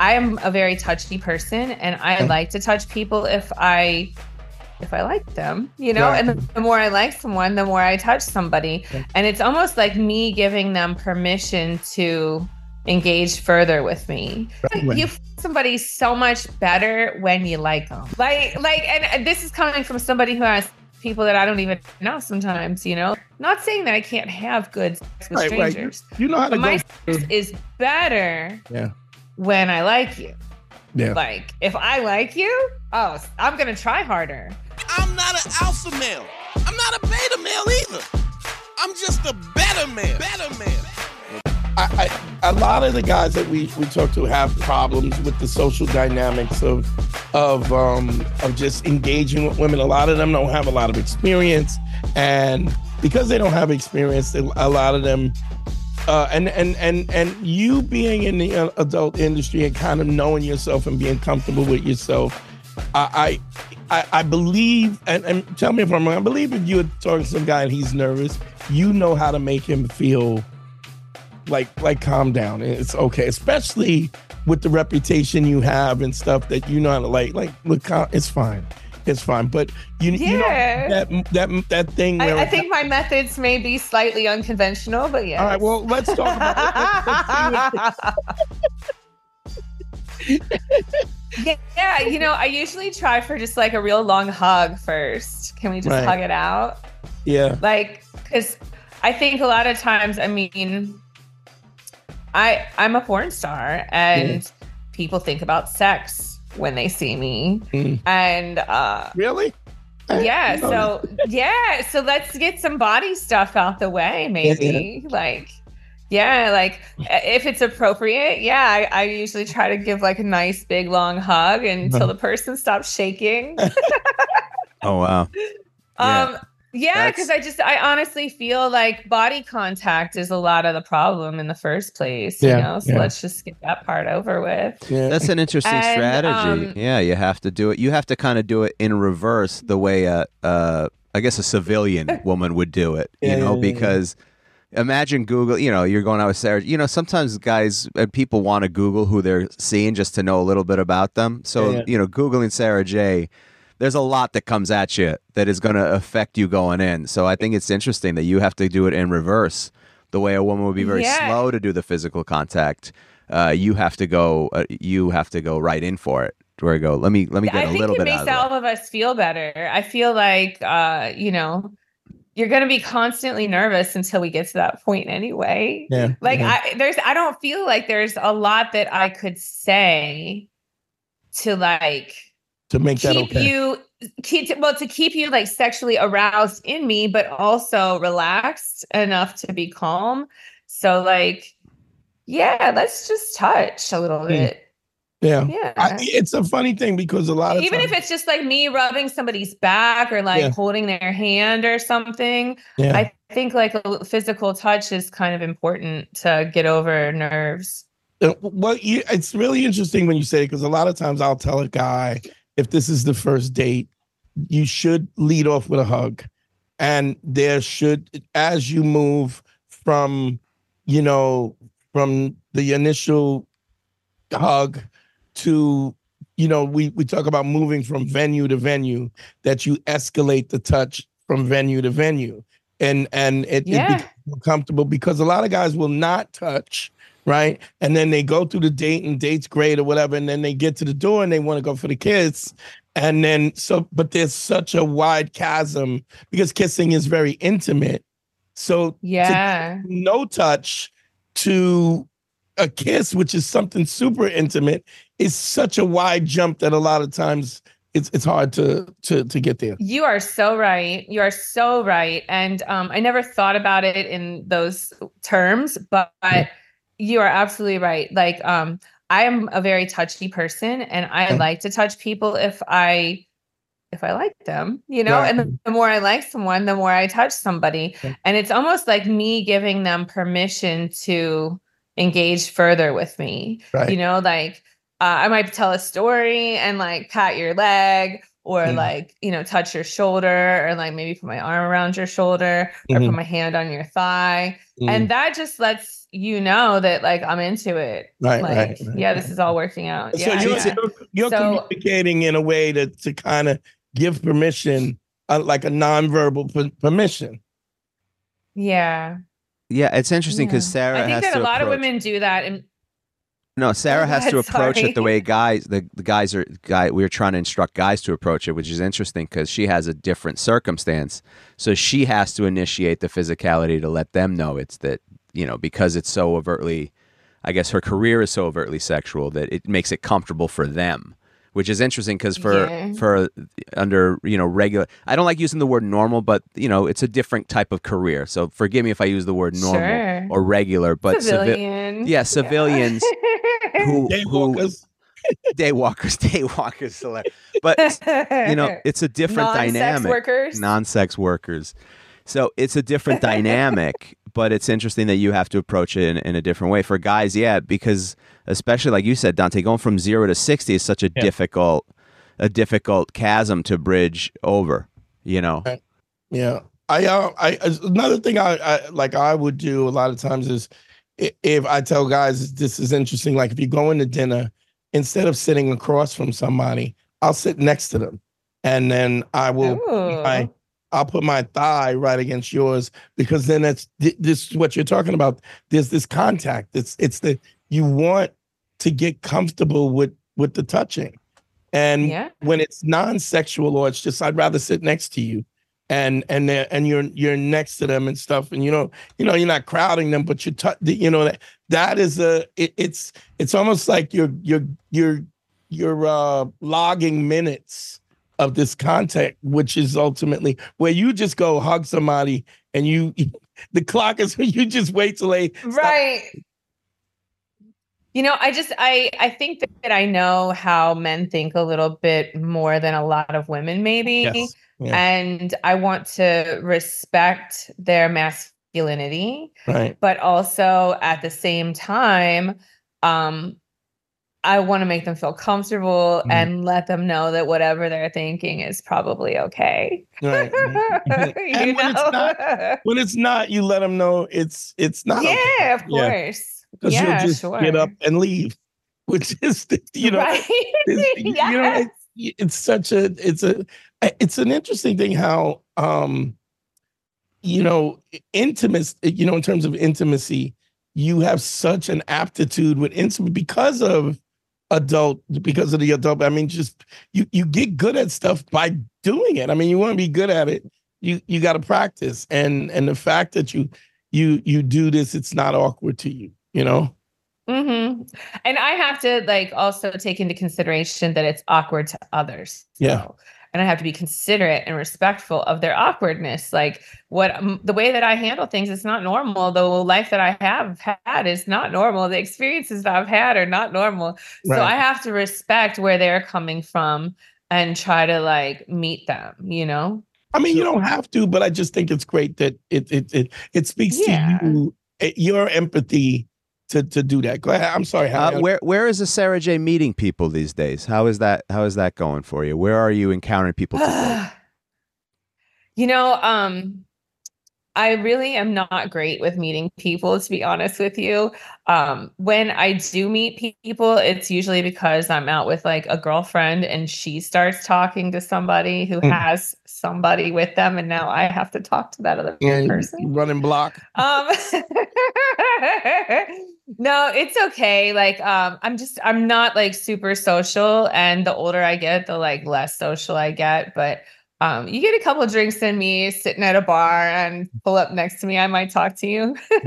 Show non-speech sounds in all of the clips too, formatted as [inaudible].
I am a very touchy person and I like to touch people if I if I like them, you know, Right. and the more I like someone, the more I touch somebody. And it's almost like me giving them permission to engage further with me. Right. You f- somebody so much better when you like them. Like like and this is coming from somebody who has people that I don't even know sometimes, you know. Not saying that I can't have good sex with Right, right. strangers. You know how to But my go. sex is better Yeah. When I like you. Yeah. Like if I like you, oh, I'm gonna try harder. I'm not an alpha male. I'm not a beta male either. I'm just a better man. Better man. I, I, a lot of the guys that we, we talk to have problems with the social dynamics of of um, of just engaging with women. A lot of them don't have a lot of experience, and because they don't have experience, a lot of them. Uh, and and and and you being in the adult industry and kind of knowing yourself and being comfortable with yourself, I I, I, believe and, and tell me if I'm wrong. I believe if you're talking to some guy and he's nervous, you know how to make him feel like like calm down it's okay especially with the reputation you have and stuff that you know how to like like look it's fine it's fine but you, you know that that that thing I, I think my methods may be slightly unconventional, but yeah. all right well let's talk about it. [laughs] yeah, yeah, you know, I usually try for just like a real long hug first. Can we just Right. hug it out? yeah Like, because I think a lot of times, I mean, I I'm a porn star, and people think about sex when they see me, Mm. and uh, really yeah [laughs] so yeah so let's get some body stuff out the way maybe like yeah like if it's appropriate yeah I, I usually try to give like a nice big long hug until the person stops shaking [laughs] [laughs] Oh wow. Yeah. um yeah That's- because i just i honestly feel like body contact is a lot of the problem in the first place Yeah, you know so yeah. let's just get that part over with yeah That's an interesting And, strategy. um, yeah, you have to do it. You have to kind of do it in reverse, the way a, uh, I guess a civilian [laughs] woman would do it. You Yeah, know, yeah, yeah. because imagine Google. You know, you're going out with Sara. You know, sometimes guys and people want to Google who they're seeing just to know a little bit about them. So Yeah, yeah. you know, googling Sara Jay. There's a lot that comes at you that is going to affect you going in. So I think it's interesting that you have to do it in reverse. The way a woman would be very Yeah. slow to do the physical contact, uh, you have to go. Uh, you have to go right in for it. Where I go, let me let me get I a little it bit makes out of all the way. of us feel better. I feel like, uh, you know, you're going to be constantly nervous until we get to that point anyway. yeah Like yeah. I there's I don't feel like there's a lot that I could say to like to make that keep okay you keep well to keep you like sexually aroused in me but also relaxed enough to be calm. So like yeah, let's just touch a little Hmm. bit. yeah Yeah. I, it's a funny thing because a lot of even times, if it's just like me rubbing somebody's back or like Yeah. holding their hand or something yeah. i think like a physical touch is kind of important to get over nerves Uh, Well, you, it's really interesting when you say it because a lot of times I'll tell a guy if this is the first date, you should lead off with a hug, and there should, as you move from, you know, from the initial hug to, you know, we we talk about moving from venue to venue, that you escalate the touch from venue to venue, and and it, it becomes more comfortable because a lot of guys will not touch right? And then they go through the date and date's great or whatever, and then they get to the door and they want to go for the kiss. And then so, but there's such a wide chasm because kissing is very intimate. So yeah no touch to a kiss, which is something super intimate, is such a wide jump that a lot of times it's it's hard to to to get there. you are so right you are so right and um, i never thought about it in those terms but you are absolutely right like um I am a very touchy person and I Okay. like to touch people if I if I like them, you know, Right. and the, the more I like someone, the more I touch somebody. Okay. And it's almost like me giving them permission to engage further with me. Right. You know, like uh, I might tell a story and like pat your leg or Mm. like, you know, touch your shoulder or like maybe put my arm around your shoulder or Mhm. put my hand on your thigh. Mm. And that just lets you know that like I'm into it. right, like, right, right, yeah, right. this is all working out. So yeah, you're, yeah. you're, you're So- communicating in a way to to kind of give permission, uh, like a nonverbal per- permission. yeah. Yeah, it's interesting because Yeah. Sara I think has that to a lot approach. of women do that and No, Sara has to approach it the way guys the, the guys are guy we're trying to instruct guys to approach it, which is interesting because she has a different circumstance. So she has to initiate the physicality to let them know it's that, you know, because it's so overtly I guess her career is so overtly sexual that it makes it comfortable for them. Which is interesting because for Yeah. for under you know regular I don't like using the word normal, but you know it's a different type of career. So forgive me if I use the word normal Sure. or regular, but civi- yeah, civilians who who Daywalkers. [laughs] daywalkers, [laughs] daywalkers, select. But you know, [laughs] it's a different Non-sex dynamic. workers. Non-sex workers. So it's a different [laughs] dynamic, but it's interesting that you have to approach it in, in a different way. For guys, yeah, because especially like you said, Dante, going from zero to sixty is such a Yeah. difficult, a difficult chasm to bridge over. You know, Yeah. I uh, I another thing I, I like I would do a lot of times is if I tell guys this is interesting, like if you go into dinner, instead of sitting across from somebody, I'll sit next to them, and then I will Ooh. my I'll put my thigh right against yours because then that's thi- this is what you're talking about. There's this contact. It's it's the you want to get comfortable with with the touching, and yeah. when it's non-sexual or it's just I'd rather sit next to you and and they're- and you're you're next to them and stuff and you know you know you're not crowding them but you touch you know that that is a it, it's it's almost like you're you're you're you're uh logging minutes of this contact which is ultimately where you just go hug somebody and you [laughs] the clock is [laughs] you just wait till they Right. You know, I just I I think that I know how men think a little bit more than a lot of women maybe. Yes. Yeah. And I want to respect their masculinity, right but also at the same time um I want to make them feel comfortable Mhm. and let them know that whatever they're thinking is probably okay. right, [laughs] right. you and when it's not when it's not you let them know it's it's not okay. yeah, of course. because yeah, you'll just sure. get up and leave, which [laughs] is you know, right? [laughs] it's, you know, Yes. it's, it's such a it's a it's an interesting thing how um you know intimacy you know in terms of intimacy you have such an aptitude with intimacy because of adult because of the adult i mean just you you get good at stuff by doing it i mean you want to be good at it you you got to practice and and the fact that you you you do this it's not awkward to you you know Mm-hmm. And I have to like also take into consideration that it's awkward to others. Yeah. So- And I have to be considerate and respectful of their awkwardness. Like what um, the way that I handle things is not normal. The life that I have had is not normal. The experiences that I've had are not normal. So I have to respect where they're coming from and try to like meet them, you know? I mean, you don't have to, but I just think it's great that it it it, it speaks Yeah. to you, eh, your empathy to to do that. Go ahead. I'm sorry. uh, where where is the Sara Jay meeting people these days? How is that? How is that going for you? Where are you encountering people? [sighs] you know, um, I really am not great with meeting people, to be honest with you. Um, when I do meet people, it's usually because I'm out with like a girlfriend and she starts talking to somebody who Mm. has somebody with them, and now I have to talk to that other And person. running block. Um [laughs] [laughs] No, it's okay. Like um I'm just I'm not like super social and the older I get, the like less social I get, but um you get a couple of drinks in me sitting at a bar and pull up next to me, I might talk to you. [laughs]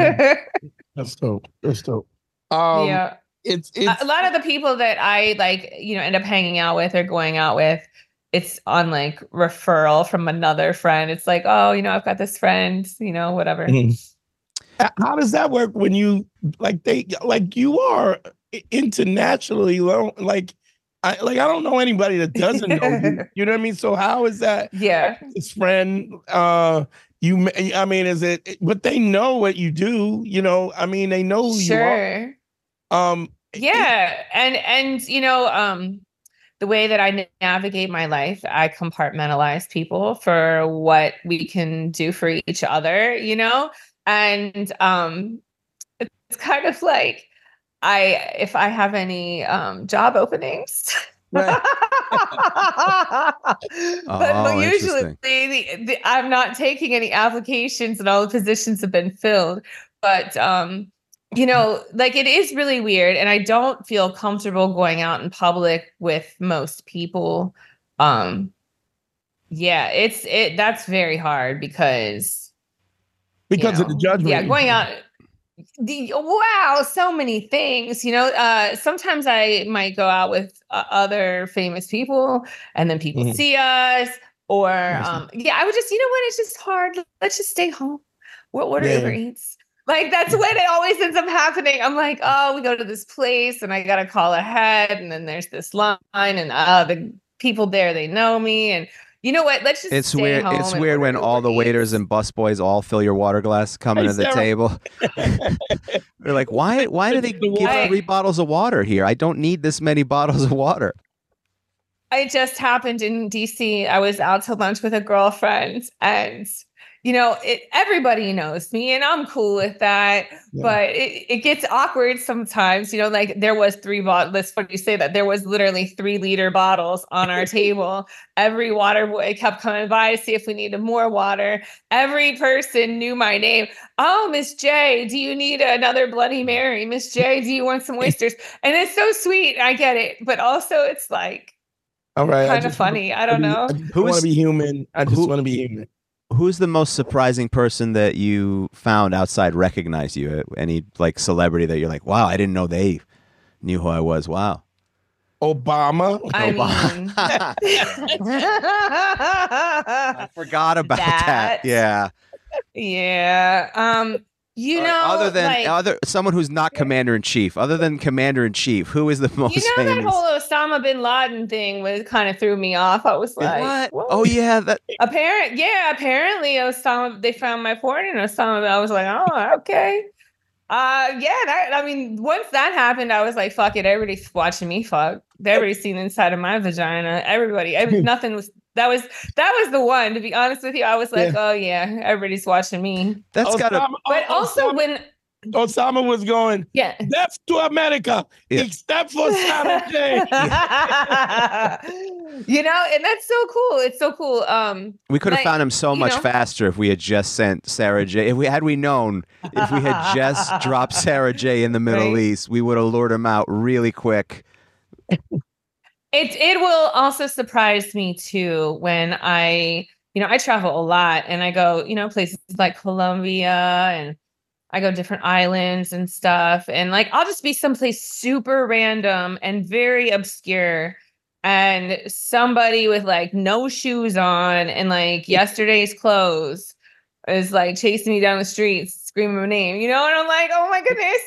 That's dope. That's dope. Um, yeah. It's it's a lot of the people that I like, you know, end up hanging out with or going out with, it's on like referral from another friend. It's like, oh, you know, I've got this friend, you know, whatever. How does that work when you like they like you are internationally, like I like I don't know anybody that doesn't know you. [laughs] You know what I mean? So how is that? Yeah. His friend, uh, you. I mean, is it? But they know what you do. You know, I mean, they know who you are. Sure. Um, Yeah. And and you know, um the way that I navigate my life, I compartmentalize people for what we can do for each other, you know? And um it's kind of like I if I have any um job openings. Right. [laughs] but, but Oh, usually the, the, I'm not taking any applications and all the positions have been filled. But um, you know, like it is really weird, and I don't feel comfortable going out in public with most people. Um, yeah, it's it that's very hard because because you of the judgment. Yeah, going out. The, wow, so many things. You know, uh, sometimes I might go out with uh, other famous people, and then people Mhm. see us. Or um, yeah, I would just, you know what? It's just hard. Let's just stay home. We'll order Yeah. Uber Eats. Like that's when it always ends up happening. I'm like, oh, we go to this place, and I gotta call ahead, and then there's this line, and uh, the people there they know me, and you know what? Let's just It's stay weird. home It's weird when all the waiters Eats. and busboys all fill your water glass coming to the table. [laughs] They're like, why? Why do they give three bottles of water here? I don't need this many bottles of water. it just happened in DC. I was out to lunch with a girlfriend, and you know, it, everybody knows me, and I'm cool with that. Yeah. But it, it gets awkward sometimes. You know, like there was three bottles. It's funny you say that. There was literally three liter bottles on our [laughs] table. Every water boy kept coming by to see if we needed more water. Every person knew my name. Oh, Miss Jay, do you need another Bloody Mary? Miss Jay, do you want some [laughs] oysters? And it's so sweet. I get it, but also it's like All right, kind of just funny. I don't know. Who want to be human. I just who- want to be human. Who's the most surprising person that you found outside recognize you? Any like celebrity that you're like, wow, I didn't know they knew who I was. Wow. Obama. I Obama. mean, [laughs] [laughs] I forgot about that. That- Yeah. yeah. Um, you know, right, other than like, other someone who's not commander in chief, other than commander in chief, who is the [laughs] most you know that whole Osama bin Laden thing was kind of threw me off. I was like, what? Oh yeah, that Apparent, yeah. Apparently, Osama. They found my porn in Osama. I was like, oh, okay. Uh, yeah. That, I mean, once that happened, I was like, fuck it. Everybody's watching me fuck. Everybody's seen inside of my vagina. Everybody. Every, [laughs] nothing was. That was that was the one. To be honest with you, I was like, oh yeah, everybody's watching me. that's got to Osama, But also Osama, when Osama was going yeah. left to America, Yeah. except for Saturday. [laughs] you know, and that's so cool. It's so cool. Um, We could have Like, found him so much know? faster if we had just sent Sara Jay. If we had we known, if we had just [laughs] dropped Sara Jay. in the Middle Right. East, we would have lured him out really quick. It it will also surprise me too when I you know I travel a lot and I go you know places like Colombia and I go different islands and stuff. And like I'll just be someplace super random and very obscure and somebody with like no shoes on and like yesterday's clothes is like chasing me down the streets screaming my name you know? And I'm like oh my goodness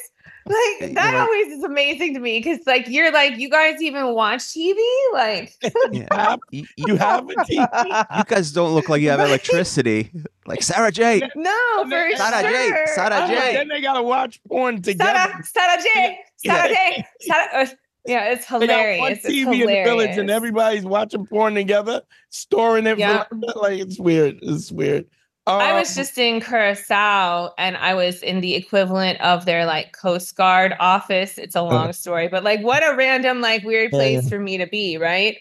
like that You're always is amazing to me because like you're like you guys even watch TV like [laughs] Yeah. [laughs] have- You, you have a TV. you guys don't look like you have electricity. Like Sara Jay. no for Sara Jay, sure Sarah Oh, J. Then they gotta watch porn together. Sarah Sara Jay Sarah [laughs] J Sarah uh, yeah it's hilarious. They got one hilarious TV in the village, and everybody's watching porn together, storing it. Yeah. Like it's weird. It's weird. I was Um, just in Curacao and I was in the equivalent of their like Coast Guard office. It's a long story, but like what a random, like weird place yeah. for me to be, right?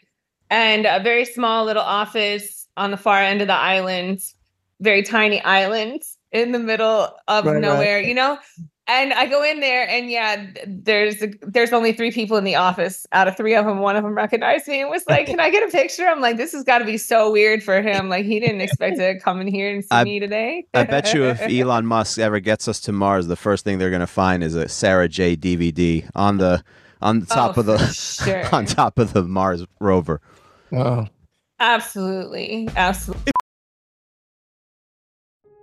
And a very small little office on the far end of the island, very tiny island in the middle of Right, right. nowhere, you know? And I go in there, and yeah, th- there's there's only three people in the office. Out of three of them, one of them recognized me and was like, "Can I get a picture?" I'm like, "This has got to be so weird for him. Like he didn't expect to come in here and see I- me today." I bet you if Elon Musk ever gets us to Mars, the first thing they're going to find is a Sara Jay. DVD on the on the top Oh, of the [laughs] sure. on top of the Mars rover. oh. absolutely, absolutely.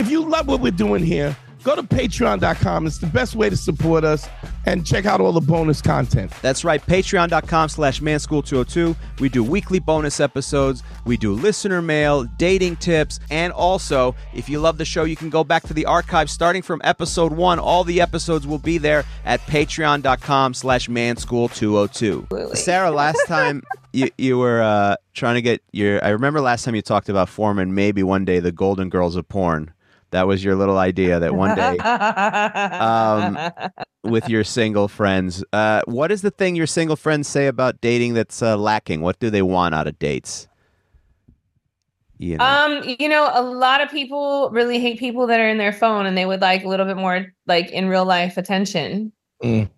If you love what we're doing here, go to patreon.com. It's the best way to support us and check out all the bonus content. That's right, patreon.com slash manschool202. We do weekly bonus episodes, we do listener mail, dating tips, and also, if you love the show, you can go back to the archive starting from episode one. All the episodes will be there at patreon.com slash manschool202. Sara, last [laughs] time you, you were uh, trying to get your, I remember last time you talked about Foreman, maybe one day the Golden Girls of Porn. That was your little idea that one day um, [laughs] with your single friends. Uh, what is the thing your single friends say about dating that's uh, lacking? What do they want out of dates? You know, Um, you know, a lot of people really hate people that are in their phone and they would like a little bit more like in real life attention. Mm.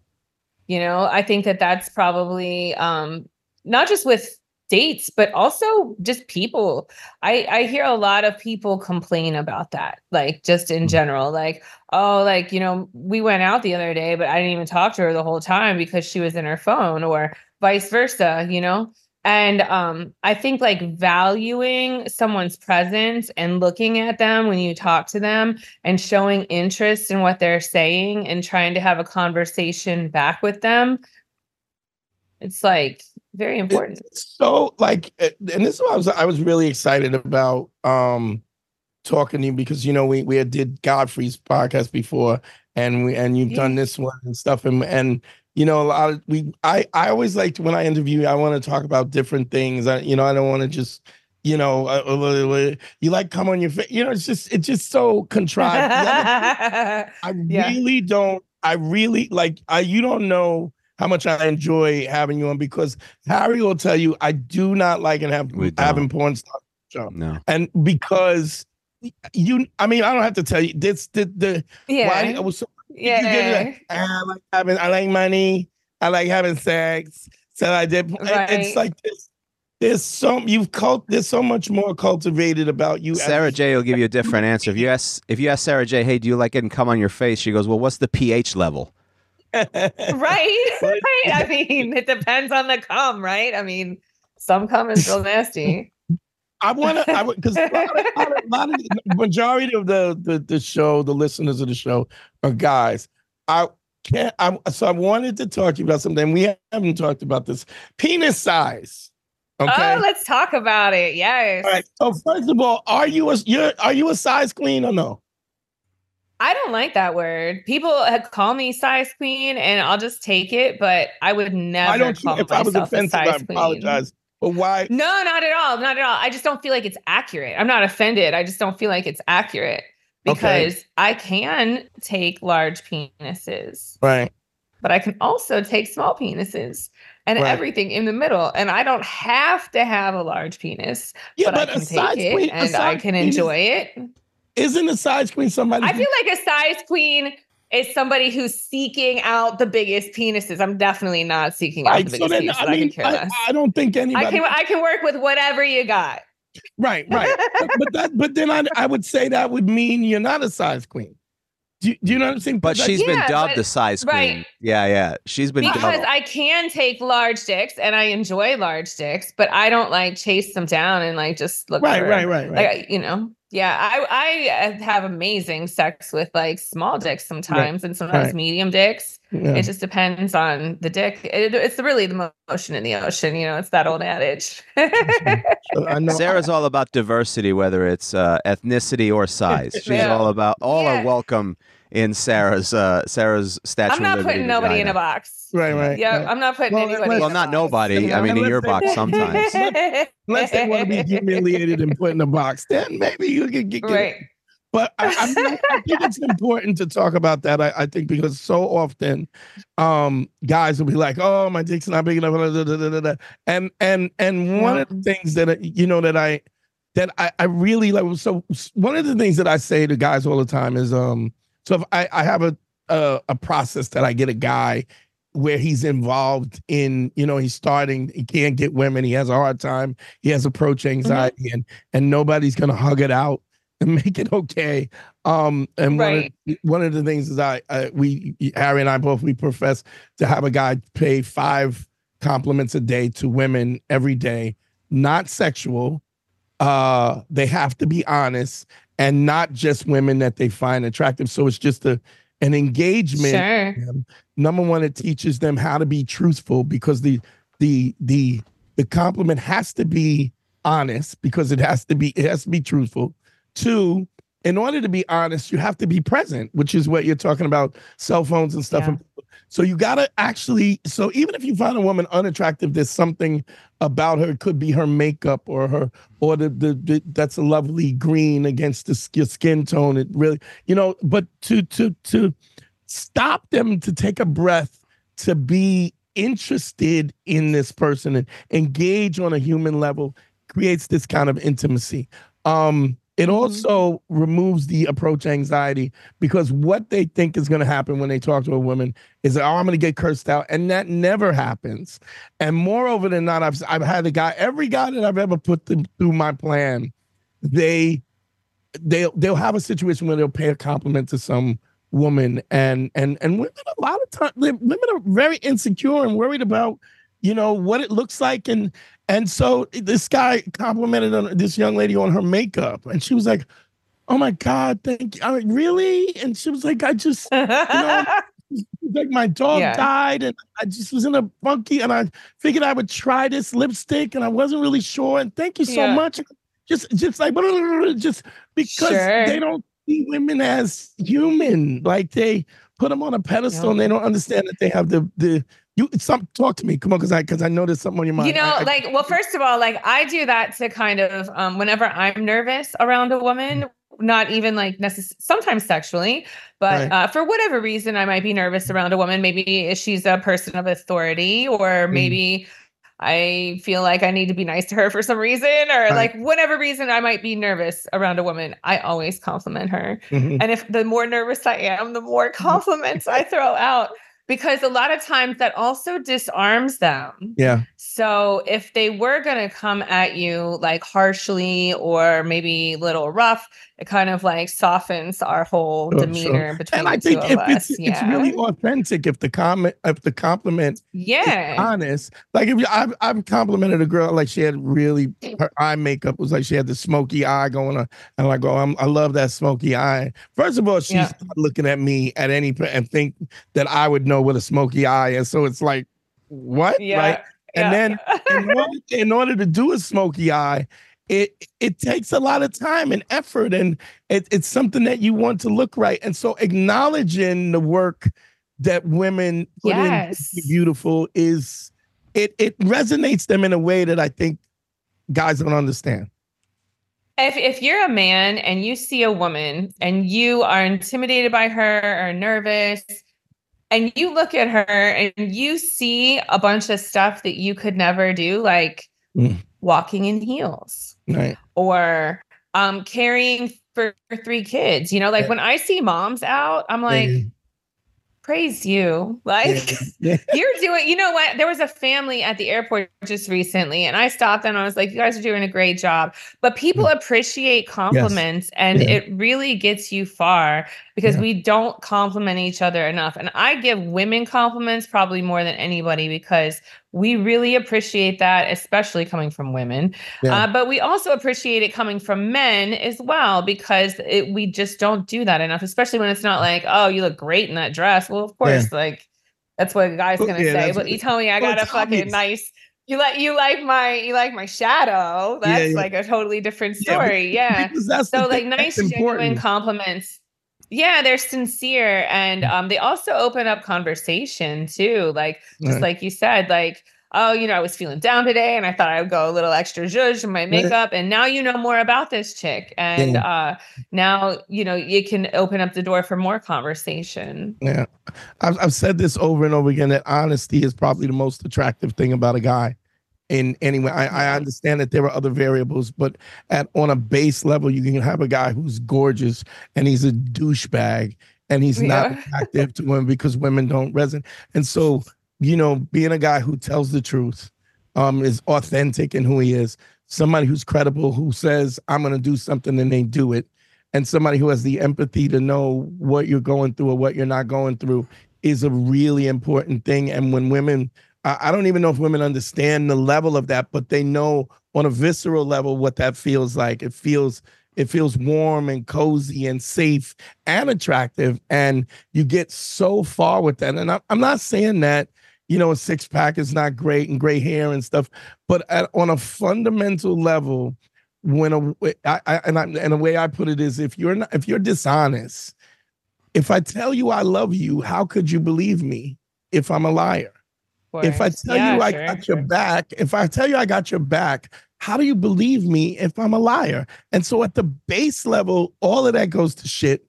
You know, I think that that's probably um not just with dates but also just people. I I hear a lot of people complain about that like just in general like oh like you know, we went out the other day but I didn't even talk to her the whole time because she was in her phone or vice versa, you know? And um, I think like valuing someone's presence and looking at them when you talk to them and showing interest in what they're saying and trying to have a conversation back with them, it's like very important. so like uh, and this I was I was really excited about um talking to you because you know we we had did Godfrey's podcast before and we and you've done this one and stuff and and you know a lot of we I I always like when I interview you I want to talk about different things I you know I don't want to just you know uh, uh, you like come on your face you know it's just it's just so contrived [laughs] I Yeah. really don't. I really like. I you don't know how much I enjoy having you on because Harry will tell you I do not like and have having porn stars show, no. and because you. I mean, I don't have to tell you this. The the yeah. why I was so yeah. you get it, I like having. I like money. I like having sex. So I did. it- It's like this. There's so you've cult. There's so much more cultivated about you. as Sarah a- J will give you a different answer. If you ask if you ask Sara Jay, hey, do you like getting cum on your face? She goes, well, what's the pH level? Right. [laughs] right. I mean, it depends on the cum, right? I mean, some cum is real nasty. I want to, I because a, lot of- a lot of- a lot of the majority of the, the the show, the listeners of the show, are guys. I can't. I so I wanted to talk to you about something. We haven't talked about this penis size. Oh, okay. Oh, let's talk about it. Yes. All right. So first of all, are you a you're, are you a size queen or no? I don't like that word. People uh, call me size queen, and I'll just take it. But I would never Why don't you? call If I was offensive, I queen. apologize. But why? No, not at all. Not at all. I just don't feel like it's accurate. I'm not offended. I just don't feel like it's accurate Okay. because I can take large penises, Right. but I can also take small penises and Right. everything in the middle. And I don't have to have a large penis, Yeah, but, I but, can a take it queen, and I can enjoy it. Isn't a size queen somebody? I feel like a size queen is somebody who's seeking out the biggest penises. I'm definitely not seeking out Right. the So biggest then, penises. I I, can care I, less. I don't think anybody. I can I can work with whatever you got. Right, right. [laughs] but, but that, but then I, I would say that would mean you're not a size queen. Do, you- do you know what I'm saying? But That- she's been Yeah, dubbed but- the size queen. right. Yeah, yeah. She's been because dubbed. I can take large dicks and I enjoy large dicks, but I don't like chase them down and like just look right, right, right, right. Like you know, yeah, I I uh, have amazing sex with like small dicks sometimes and sometimes right. medium dicks. Yeah. It just depends on the dick. It, it's really the motion in the ocean. You know, it's that old adage. So I. Sara's all about diversity, whether it's uh, ethnicity or size. She's Yeah. all about all Yeah. are welcome in Sara's uh, Sara's statue. I'm not of Liberty putting nobody in a box. Right, right. Yeah, right. I'm not putting Well, anybody. let's- in Well, not box. nobody. I mean, in your box [laughs] sometimes. Unless they want to be humiliated and put in a box, then maybe you can get. get right. But I, I, mean, I think it's important to talk about that. I, I think because so often, um, guys will be like, "Oh, my dick's not big enough," and and and one of the things that I- you know that I that I, I really like. So one of the things that I say to guys all the time is, um, so if I, I have a, a a process that I get a guy where he's involved in, you know, he's starting, he can't get women, he has a hard time, he has approach Mm-hmm. anxiety, and and nobody's gonna hug it out and [laughs] make it okay. Um, and Right. one of one of the things is I, I we Harry and I both we profess to have a guy pay five compliments a day to women every day, not sexual. Uh, they have to be honest and not just women that they find attractive. So it's just a an engagement Sure. number one it teaches them how to be truthful because the the the the compliment has to be honest because it has to be it has to be truthful two in order to be honest you have to be present which is what you're talking about cell phones and stuff. Yeah. so you got to actually so even if you find a woman unattractive there's something about her. It could be her makeup or her or the, the, the that's a lovely green against the, your skin tone. It really you know but to to to stop them to take a breath to be interested in this person and engage on a human level creates this kind of intimacy. Um it mm-hmm. also removes the approach anxiety because what they think is going to happen when they talk to a woman is that, oh i'm going to get cursed out and that never happens. And moreover than not i've, I've had a guy every guy that i've ever put them through my plan they they'll they'll have a situation where they'll pay a compliment to some woman and and and women a lot of times women are very insecure and worried about you know what it looks like and and so this guy complimented on this young lady on her makeup and she was like oh my god thank you I mean, really and she was like i just you know, [laughs] like my dog Yeah. died and I just was in a funky and I figured I would try this lipstick and I wasn't really sure. And thank you so Yeah. much. Just just like [laughs] just because Sure. they don't see women as human. Like they put them on a pedestal and they don't understand that they have the the you some talk to me. Come on, because I because I noticed something on your mind. You know, I- I- like, well, first of all, like I do that to kind of um, whenever I'm nervous around a woman, not even like necess- sometimes sexually, but Right. uh, for whatever reason, I might be nervous around a woman. Maybe she's a person of authority, or Mm. maybe I feel like I need to be nice to her for some reason, or Right. like whatever reason I might be nervous around a woman. I always compliment her. Mhm. And if the more nervous I am, the more compliments I throw out because a lot of times that also disarms them. yeah. So if they were going to come at you like harshly or maybe a little rough, it kind of like softens our whole oh, Sure, demeanor sure. between And I the think two if of it's it's yeah. really authentic, if the comment if the compliment yeah. honest. Like if you, I've I've complimented a girl like she had really her eye makeup was like she had the smoky eye going on, and like oh I'm, I love that smoky eye. First of all, she's Yeah. not looking at me at any point and think that I would know what a smoky eye is. So it's like what Yeah. right? And then in [laughs] order, in order to do a smoky eye, it it takes a lot of time and effort, and it, it's something that you want to look right. And so acknowledging the work that women put in Yes. be beautiful is it it resonates them in a way that I think guys don't understand. if if you're a man and you see a woman and you are intimidated by her or nervous and you look at her and you see a bunch of stuff that you could never do like Mm. walking in heels Right. or um carrying for three kids you know like when i see moms out i'm like. Praise you like Yeah. [laughs] you're doing you know what there was a family at the airport just recently and i stopped and i was like you guys are doing a great job but people mm. appreciate compliments and Yeah. it really gets you far because Yeah. we don't compliment each other enough and i give women compliments probably more than anybody because we really appreciate that especially coming from women. Yeah. uh, but we also appreciate it coming from men as well because it, we just don't do that enough especially when it's not like oh you look great in that dress. Well of course like that's what a guy's gonna yeah, say but you tell me i got a fucking nice you like you like my you like my shadow. That's yeah. like a totally different story yeah. so like nice genuine compliments yeah they're sincere and um they also open up conversation too like just Right. like you said like oh you know i was feeling down today and i thought i would go a little extra zhuzh in my makeup and now you know more about this chick and uh now you know you can open up the door for more conversation Yeah. I've, I've said this over and over again that honesty is probably the most attractive thing about a guy. In any way. I, I understand that there are other variables, but at on a base level, you can have a guy who's gorgeous and he's a douchebag and he's not [laughs] attractive to women because women don't resonate. And so, you know, being a guy who tells the truth, um, is authentic in who he is, somebody who's credible, who says, I'm gonna do something and they do it, and somebody who has the empathy to know what you're going through or what you're not going through is a really important thing. And when women I I don't even know if women understand the level of that, but they know on a visceral level what that feels like. It feels it feels warm and cozy and safe and attractive, and you get so far with that. And I'm not saying that you know a six pack is not great and gray hair and stuff, but at, on a fundamental level, when a I, I and I, and the way I put it is, if you're not if you're dishonest, if I tell you I love you, how could you believe me if I'm a liar? If I tell Yeah, you I sure, got your back, if I tell you I got your back, how do you believe me if I'm a liar? And so at the base level, all of that goes to shit.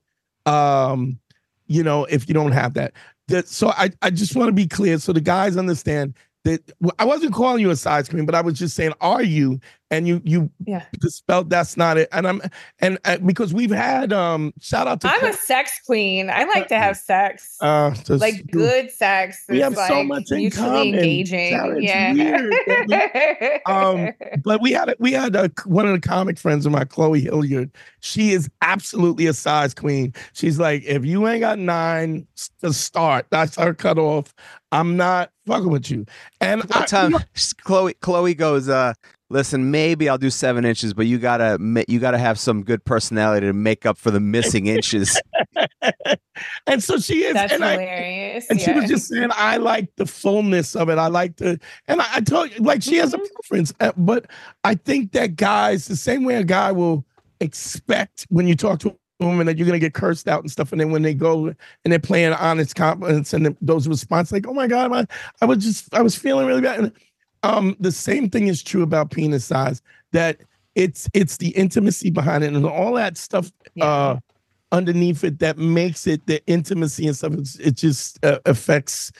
Um, you know, if you don't have that. That so I, I just want to be clear so the guys understand that I wasn't calling you a size queen, but I was just saying, are you? And you you Yeah. dispelled that's not it. And I'm and uh, because we've had um shout out to I'm a sex queen. I like to have sex. uh just- like good sex. We have that's, so much in mutually common. engaging. Sara, it's yeah. weird Um, [laughs] but we had a, we had a, one of the comic friends of mine, Chloe Hilliard. She is absolutely a size queen. She's like, if you ain't got nine to start, that's our cutoff. I'm not fucking with you. And I, One time, Chloe Chloe goes, uh, "Listen, maybe I'll do seven inches, but you gotta you gotta have some good personality to make up for the missing [laughs] inches." and so she is. That's and I, hilarious. and she was just saying, I like the fullness of it. I like to, and I, I told you, like she has a Mhm. preference, uh, but I think that guys, the same way a guy will expect when you talk to a woman that you're gonna get cursed out and stuff, and then when they go and they're playing honest compliments and those responses, like, oh my god, I, I was just, I was feeling really bad. And, um, the same thing is true about penis size. That it's it's the intimacy behind it and all that stuff. Yeah. Uh, underneath it that makes it the intimacy and stuff. It's, it just uh, affects,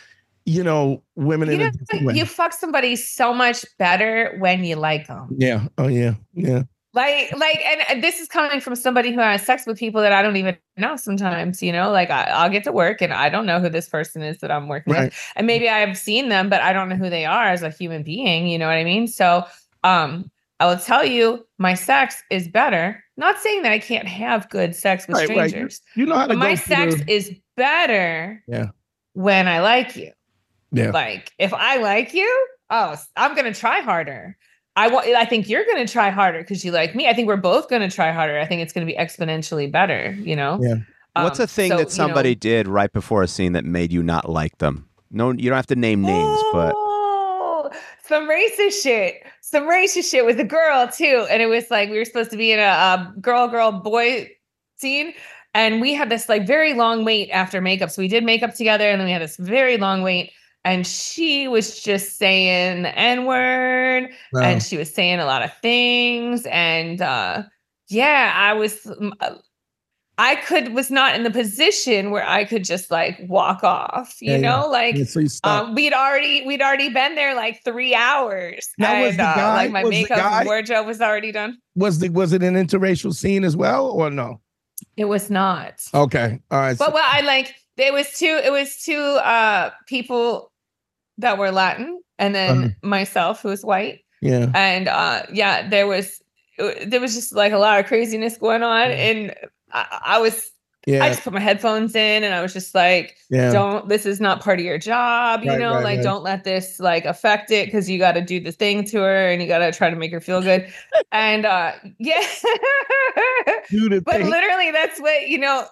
you know, women you in know, a different way. you fuck somebody so much better when you like them. yeah. Oh yeah. Yeah. Like, like, and, this is coming from somebody who has sex with people that I don't even know. Sometimes, you know, like I, I'll get to work and I don't know who this person is that I'm working Right. with, and maybe I've seen them, but I don't know who they are as a human being. You know what I mean? So, um, I will tell you, my sex is better. Not saying that I can't have good sex with Right, right. You- strangers, You know how to my sex is better. Yeah. When I like you. Yeah. Like if I like you, oh, i'm gonna try harder. I want. I think you're gonna try harder because you like me. I think we're both gonna try harder. I think it's gonna be exponentially better. You know. Yeah. What's Um, a thing so, that you know- somebody did right before a scene that made you not like them? No, you don't have to name names, but Oh, some racist shit. Some racist shit with a girl too. And it was like we were supposed to be in a, a girl, girl, boy scene. And we had this like very long wait after makeup. So we did makeup together and then we had this very long wait. And she was just saying the N-word Wow. and she was saying a lot of things. And uh yeah, I was um, uh, I could was not in the position where I could just like walk off, you Yeah, yeah. know, like Yeah, so you um, we'd already we'd already been there like three hours. Now, was and, the uh, guy- like my was the makeup wardrobe was already done. was the was it an interracial scene as well or no? It was not. Okay. All right. But so- well, I like it was two. It was two uh people that were Latin, and then Uh-huh. myself who was white, yeah. and uh yeah, there was there was just like a lot of craziness going on, Yeah. and I, I was I just put my headphones in, and I was just like. Yeah. don't this is not part of your job you Right, know right, like right. don't let this like affect it because you got to do the thing to her and you got to try to make her feel good and uh [laughs] yeah but literally that's what you know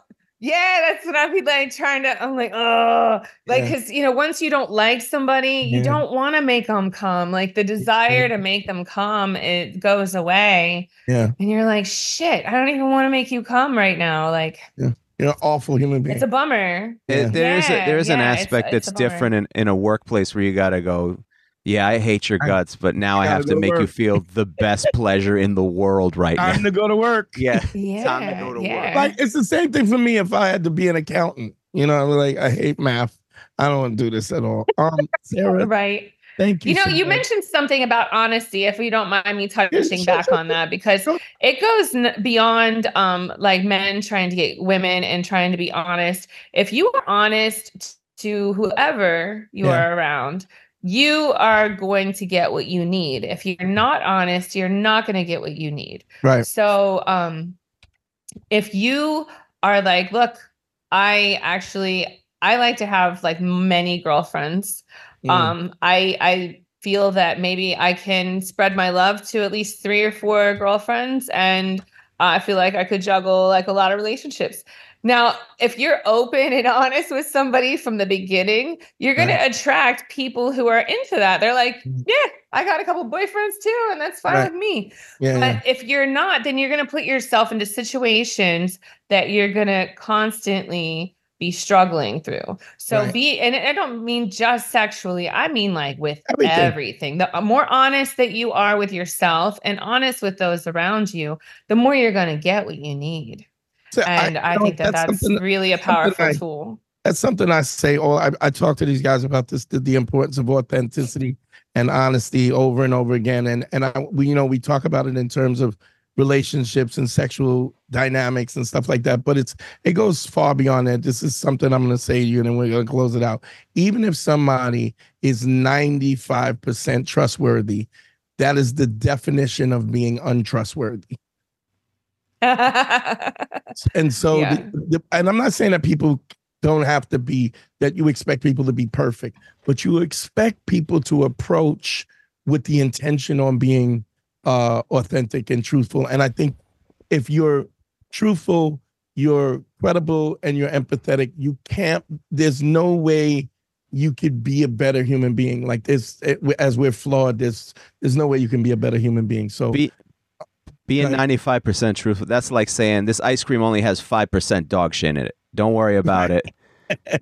yeah that's what i'd be like trying to i'm like oh like Yeah. because you know once you don't like somebody you Yeah. don't want to make them come like the desire to make them come it goes away Yeah. and you're like shit i don't even want to make you come right now like yeah. You're an awful human being. it's a bummer It- Yeah. there is a there is an Yeah, yeah, it's- aspect it's that's a different in, in a workplace where you got to go. Yeah, I hate your guts, but now I gotta have to to make you feel the best pleasure in the world right now. Time to go to work. [laughs] Yeah, yeah time to go to work. Like it's the same thing for me if I had to be an accountant. You know, I'm like I hate math. I don't want to do this at all. Um, Sara, right Thank you. You know, so you much. mentioned something about honesty. If you don't mind me touching back on that, because it goes n- beyond um like men trying to get women and trying to be honest. If you are honest to whoever you Yeah. are around, you are going to get what you need. If you're not honest, you're not going to get what you need. right. So, um, if you are like, look, I actually I like to have like many girlfriends. Mm. Um, I I feel that maybe I can spread my love to at least three or four girlfriends, and I feel like I could juggle like a lot of relationships. Now, if you're open and [laughs] honest with somebody from the beginning, you're going Right. to attract people who are into that. They're like, Mm. yeah, I got a couple boyfriends too, and that's fine Right. with me. yeah, yeah. But if you're not, then you're going to put yourself into situations that you're going to constantly be struggling through. So Right. be, and I don't mean just sexually, I mean like with Everything. everything. The more honest that you are with yourself and honest with those around you, the more you're going to get what you need. So And I, know, think that that's, something- really a powerful I- tool. that's something I say. All I, I talk to these guys about this, the, the importance of authenticity and honesty over and over again. And and I, we, you know, we talk about it in terms of relationships and sexual dynamics and stuff like that. But it's it goes far beyond that. This is something I'm going to say to you, and then we're going to close it out. Even if somebody is 95 percent trustworthy, that is the definition of being untrustworthy. [laughs] And so, Yeah. the, the, and I'm not saying that people don't have to be that you expect people to be perfect, but you expect people to approach with the intention on being uh, authentic and truthful. And I think if you're truthful, you're credible, and you're empathetic, you can't. There's no way you could be a better human being. Like this, as we're flawed, there's there's no way you can be a better human being. So Be, being Right. ninety five percent truthful. That's like saying this ice cream only has five percent dog shit in it. Don't worry about it.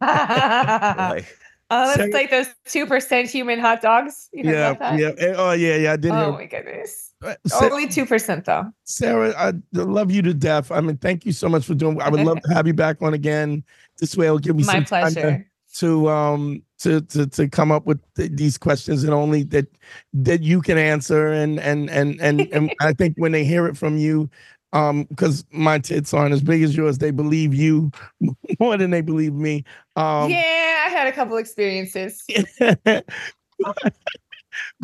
Like, [laughs] Oh, So- that's like those two percent human hot dogs. You heard yeah, that? yeah. Eh, Oh yeah, yeah. I did Oh hear. my goodness. Uh, Sa- Only two percent though. Sara, I love you to death. I mean, thank you so much for doing. I would [laughs] love to have you back on again. This way, it'll give me My some time to, pleasure. To um to to to come up with th- these questions and only that that you can answer. And and and and, and [laughs] I think when they hear it from you, um, because my tits aren't as big as yours, they believe you [laughs] more than they believe me. Um, yeah, I had a couple experiences. [laughs]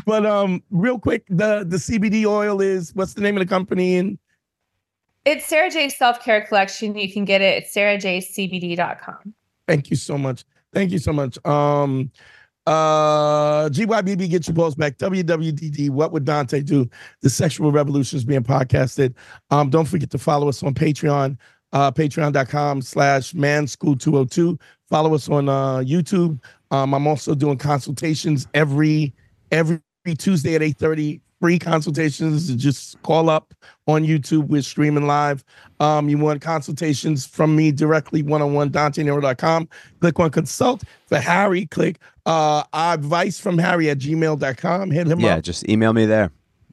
but um, real quick, the the CBD oil is what's the name of the company and It's Sara Jay Self Care Collection. You can get it at sarahjcbd.com. Thank you so much. Thank you so much. Um uh GYBB get your balls back. WWDD, what would Dante do? The sexual revolution is being podcasted. Um, don't forget to follow us on Patreon, uh, patreon.com slash manschool202. Follow us on uh YouTube. Um, I'm also doing consultations every every Tuesday at 8:30. Free consultations. Just call up on YouTube. We're streaming live. Um, you want consultations from me directly, one-on-one, DanteNero.com. Click on consult. For Harry, click uh advice from Harry at gmail.com. Hit him yeah, up. Yeah, just email me there.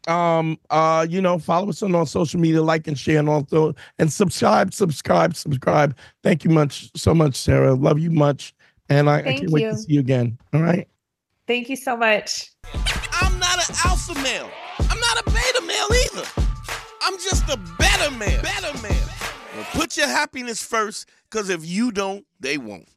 Um, uh, you know, follow us on all social media, like and share, and also and subscribe, subscribe, subscribe. Thank you much so much, Sara. Love you much. And I, I Thank can't wait you. to see you again. All right. Thank you so much. I'm not an alpha male. I'm not a beta male either. I'm just a better man. Better man. Well, put your happiness first, because if you don't, they won't.